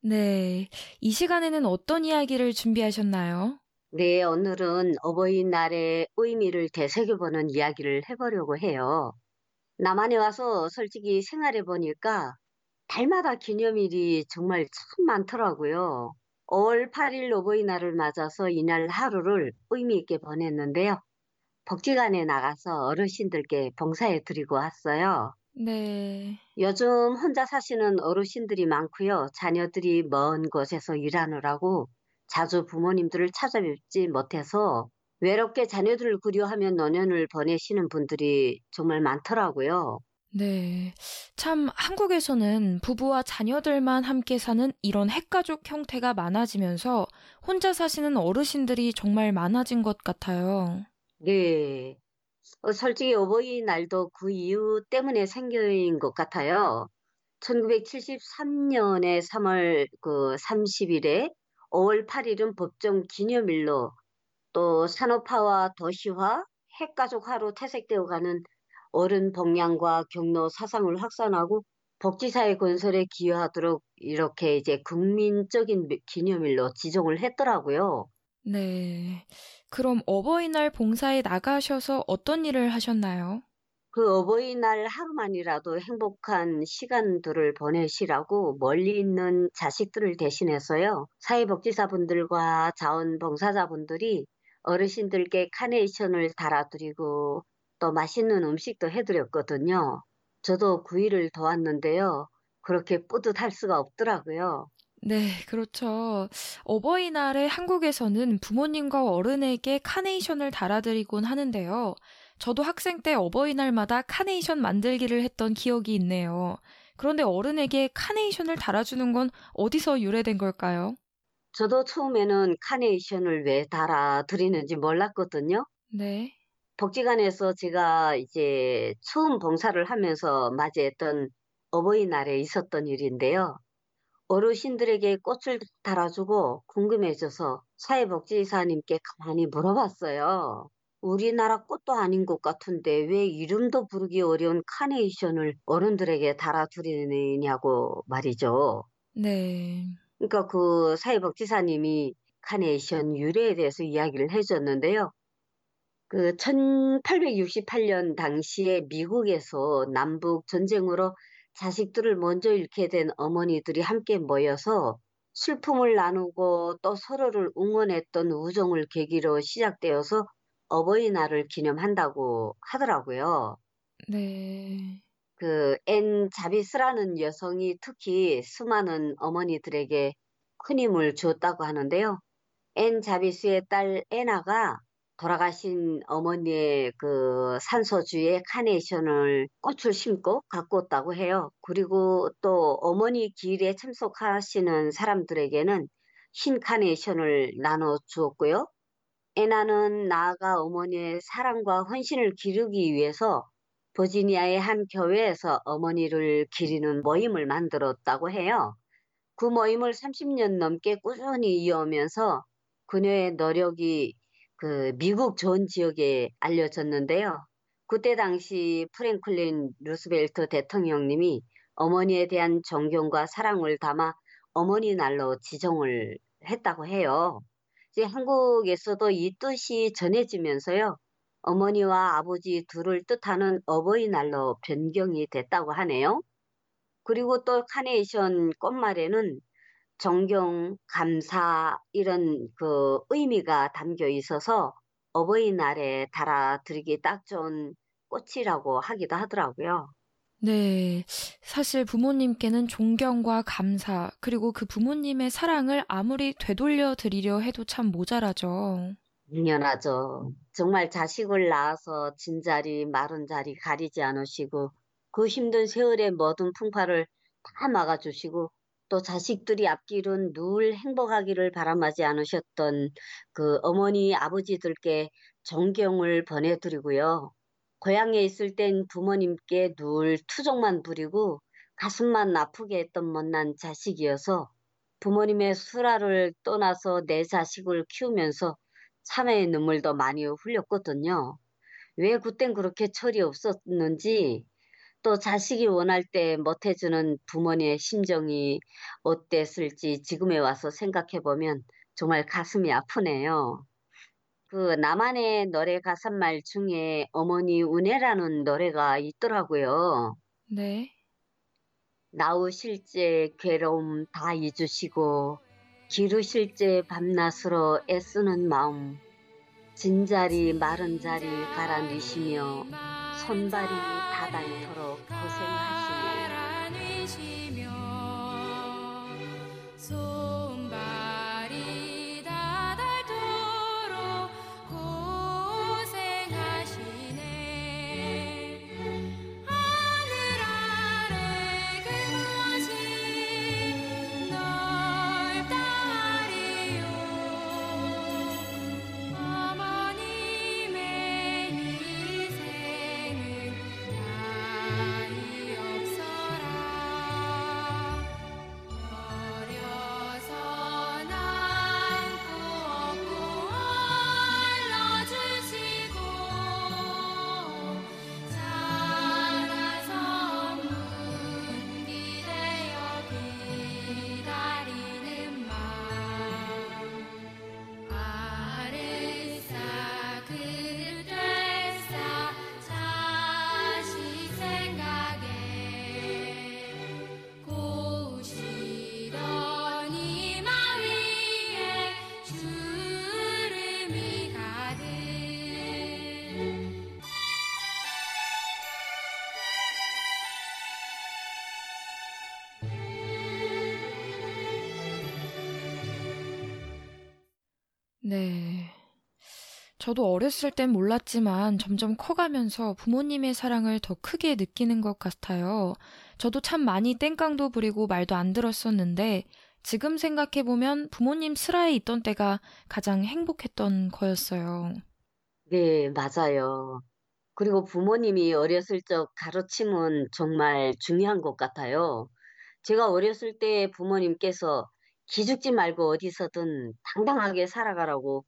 네. 이 시간에는 어떤 이야기를 준비하셨나요? 네, 오늘은 어버이날의 의미를 되새겨보는 이야기를 해보려고 해요. 남한에 와서 솔직히 생활해 보니까 달마다 기념일이 정말 참 많더라고요. 5월 8일 어버이날을 맞아서 이날 하루를 의미 있게 보냈는데요. 복지관에 나가서 어르신들께 봉사해 드리고 왔어요. 네. 요즘 혼자 사시는 어르신들이 많고요. 자녀들이 먼 곳에서 일하느라고 자주 부모님들을 찾아뵙지 못해서 외롭게 자녀들을 그리워하며 노년을 보내시는 분들이 정말 많더라고요. 네. 참, 한국에서는 부부와 자녀들만 함께 사는 이런 핵가족 형태가 많아지면서 혼자 사시는 어르신들이 정말 많아진 것 같아요. 네. 어, 솔직히 어버이날도 그 이유 때문에 생긴 것 같아요. 1973년에 3월 그 30일에 5월 8일은 법정 기념일로 또 산업화와 도시화, 핵가족화로 퇴색되어 가는 어른 복양과 경로 사상을 확산하고 복지사회 건설에 기여하도록 이렇게 이제 국민적인 기념일로 지정을 했더라고요. 네. 그럼 어버이날 봉사에 나가셔서 어떤 일을 하셨나요? 그 어버이날 하루만이라도 행복한 시간들을 보내시라고 멀리 있는 자식들을 대신해서요. 사회복지사분들과 자원봉사자분들이 어르신들께 카네이션을 달아드리고 또 맛있는 음식도 해드렸거든요. 저도 그 일을 도왔는데요. 그렇게 뿌듯할 수가 없더라고요. 네, 그렇죠. 어버이날에 한국에서는 부모님과 어른에게 카네이션을 달아드리곤 하는데요. 저도 학생 때 어버이날마다 카네이션 만들기를 했던 기억이 있네요. 그런데 어른에게 카네이션을 달아주는 건 어디서 유래된 걸까요? 저도 처음에는 카네이션을 왜 달아드리는지 몰랐거든요. 네. 복지관에서 제가 이제 처음 봉사를 하면서 맞이했던 어버이날에 있었던 일인데요. 어르신들에게 꽃을 달아주고 궁금해져서 사회복지사님께 가만히 물어봤어요. 우리나라 꽃도 아닌 것 같은데 왜 이름도 부르기 어려운 카네이션을 어른들에게 달아주느냐고 말이죠. 네. 그러니까 그 사회복지사님이 카네이션 유래에 대해서 이야기를 해줬는데요. 그 1868년 당시에 미국에서 남북 전쟁으로 자식들을 먼저 잃게 된 어머니들이 함께 모여서 슬픔을 나누고 또 서로를 응원했던 우정을 계기로 시작되어서 어버이날을 기념한다고 하더라고요. 네. 그 앤 자비스라는 여성이 특히 수많은 어머니들에게 큰 힘을 주었다고 하는데요. 앤 자비스의 딸 애나가 돌아가신 어머니의 그 산소 주위에 카네이션을 꽃을 심고 갖고 왔다고 해요. 그리고 또 어머니 기일에 참석하시는 사람들에게는 흰 카네이션을 나눠 주었고요. 애나는 나아가 어머니의 사랑과 헌신을 기르기 위해서 버지니아의 한 교회에서 어머니를 기리는 모임을 만들었다고 해요. 그 모임을 30년 넘게 꾸준히 이어오면서 그녀의 노력이 그 미국 전 지역에 알려졌는데요. 그때 당시 프랭클린 루스벨트 대통령님이 어머니에 대한 존경과 사랑을 담아 어머니 날로 지정을 했다고 해요. 이제 한국에서도 이 뜻이 전해지면서요. 어머니와 아버지 둘을 뜻하는 어버이날로 변경이 됐다고 하네요. 그리고 또 카네이션 꽃말에는 존경, 감사 이런 그 의미가 담겨 있어서 어버이날에 달아드리기 딱 좋은 꽃이라고 하기도 하더라고요. 네. 사실 부모님께는 존경과 감사, 그리고 그 부모님의 사랑을 아무리 되돌려 드리려 해도 참 모자라죠. 당연하죠. 정말 자식을 낳아서 진자리, 마른 자리 가리지 않으시고 그 힘든 세월의 모든 풍파를 다 막아주시고 또 자식들이 앞길은 늘 행복하기를 바람하지 않으셨던 그 어머니 아버지들께 존경을 보내드리고요. 고향에 있을 땐 부모님께 늘 투정만 부리고 가슴만 아프게 했던 못난 자식이어서 부모님의 수라를 떠나서 내 자식을 키우면서 참회의 눈물도 많이 흘렸거든요. 왜 그땐 그렇게 철이 없었는지 또 자식이 원할 때 못해주는 부모님의 심정이 어땠을지 지금에 와서 생각해보면 정말 가슴이 아프네요. 그 나만의 노래 가사말 중에 어머니 은혜라는 노래가 있더라고요. 네. 나우실 제 괴로움 다 잊으시고 기르실 제 밤낮으로 애쓰는 마음 진자리 마른 자리 가라뉘시며 손발이 다 닳도록 고생하시네 네. 저도 어렸을 땐 몰랐지만 점점 커가면서 부모님의 사랑을 더 크게 느끼는 것 같아요. 저도 참 많이 땡깡도 부리고 말도 안 들었었는데 지금 생각해보면 부모님 슬하에 있던 때가 가장 행복했던 거였어요. 네, 맞아요. 그리고 부모님이 어렸을 적 가르침은 정말 중요한 것 같아요. 제가 어렸을 때 부모님께서 기죽지 말고 어디서든 당당하게 살아가라고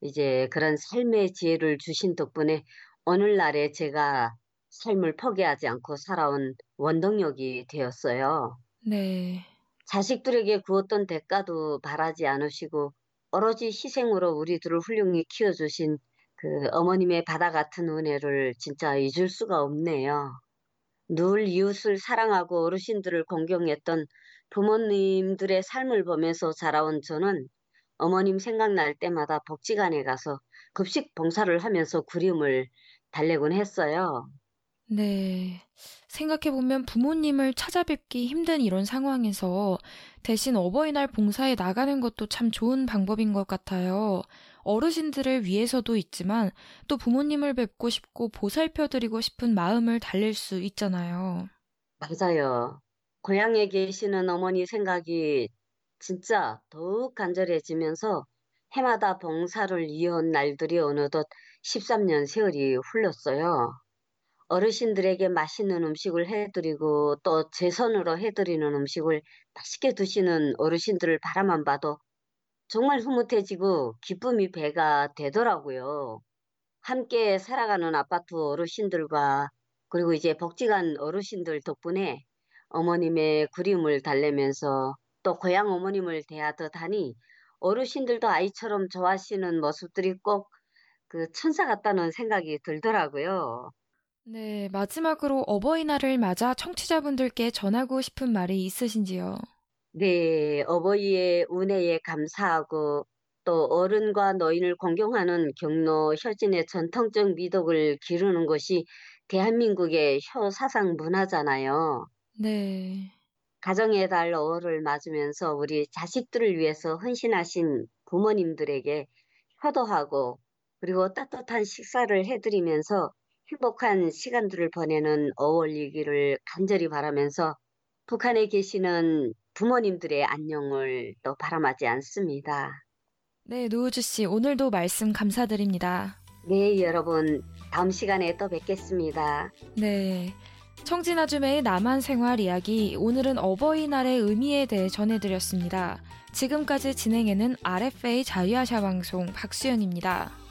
이제 그런 삶의 지혜를 주신 덕분에 오늘날에 제가 삶을 포기하지 않고 살아온 원동력이 되었어요. 네. 자식들에게 그 어떤 대가도 바라지 않으시고 오로지 희생으로 우리들을 훌륭히 키워주신 그 어머님의 바다 같은 은혜를 진짜 잊을 수가 없네요. 늘 이웃을 사랑하고 어르신들을 공경했던 부모님들의 삶을 보면서 자라온 저는 어머님 생각날 때마다 복지관에 가서 급식 봉사를 하면서 그리움을 달래곤 했어요. 네. 생각해보면 부모님을 찾아뵙기 힘든 이런 상황에서 대신 어버이날 봉사에 나가는 것도 참 좋은 방법인 것 같아요. 어르신들을 위해서도 있지만 또 부모님을 뵙고 싶고 보살펴드리고 싶은 마음을 달랠 수 있잖아요. 맞아요. 고향에 계시는 어머니 생각이 진짜 더욱 간절해지면서 해마다 봉사를 이어온 날들이 어느덧 13년 세월이 흘렀어요. 어르신들에게 맛있는 음식을 해드리고 또 제 손으로 해드리는 음식을 맛있게 드시는 어르신들을 바라만 봐도 정말 흐뭇해지고 기쁨이 배가 되더라고요. 함께 살아가는 아파트 어르신들과 그리고 이제 복지관 어르신들 덕분에 어머님의 그림을 달래면서 또 고향 어머님을 대하듯 하니 어르신들도 아이처럼 좋아하시는 모습들이 꼭 그 천사 같다는 생각이 들더라고요. 네, 마지막으로 어버이날을 맞아 청취자분들께 전하고 싶은 말이 있으신지요? 네, 어버이의 은혜에 감사하고 또 어른과 노인을 공경하는 경로 효진의 전통적 미덕을 기르는 것이 대한민국의 효사상 문화잖아요. 네. 가정의 달 5월을 맞으면서 우리 자식들을 위해서 헌신하신 부모님들에게 효도하고 그리고 따뜻한 식사를 해드리면서 행복한 시간들을 보내는 5월이기를 간절히 바라면서 북한에 계시는 부모님들의 안녕을 또 바람하지 않습니다. 네, 노우주 씨, 오늘도 말씀 감사드립니다. 네, 여러분. 다음 시간에 또 뵙겠습니다. 네. 청진아줌의 남한 생활 이야기, 오늘은 어버이날의 의미에 대해 전해드렸습니다. 지금까지 진행에는 RFA 자유아시아 방송 박수연입니다.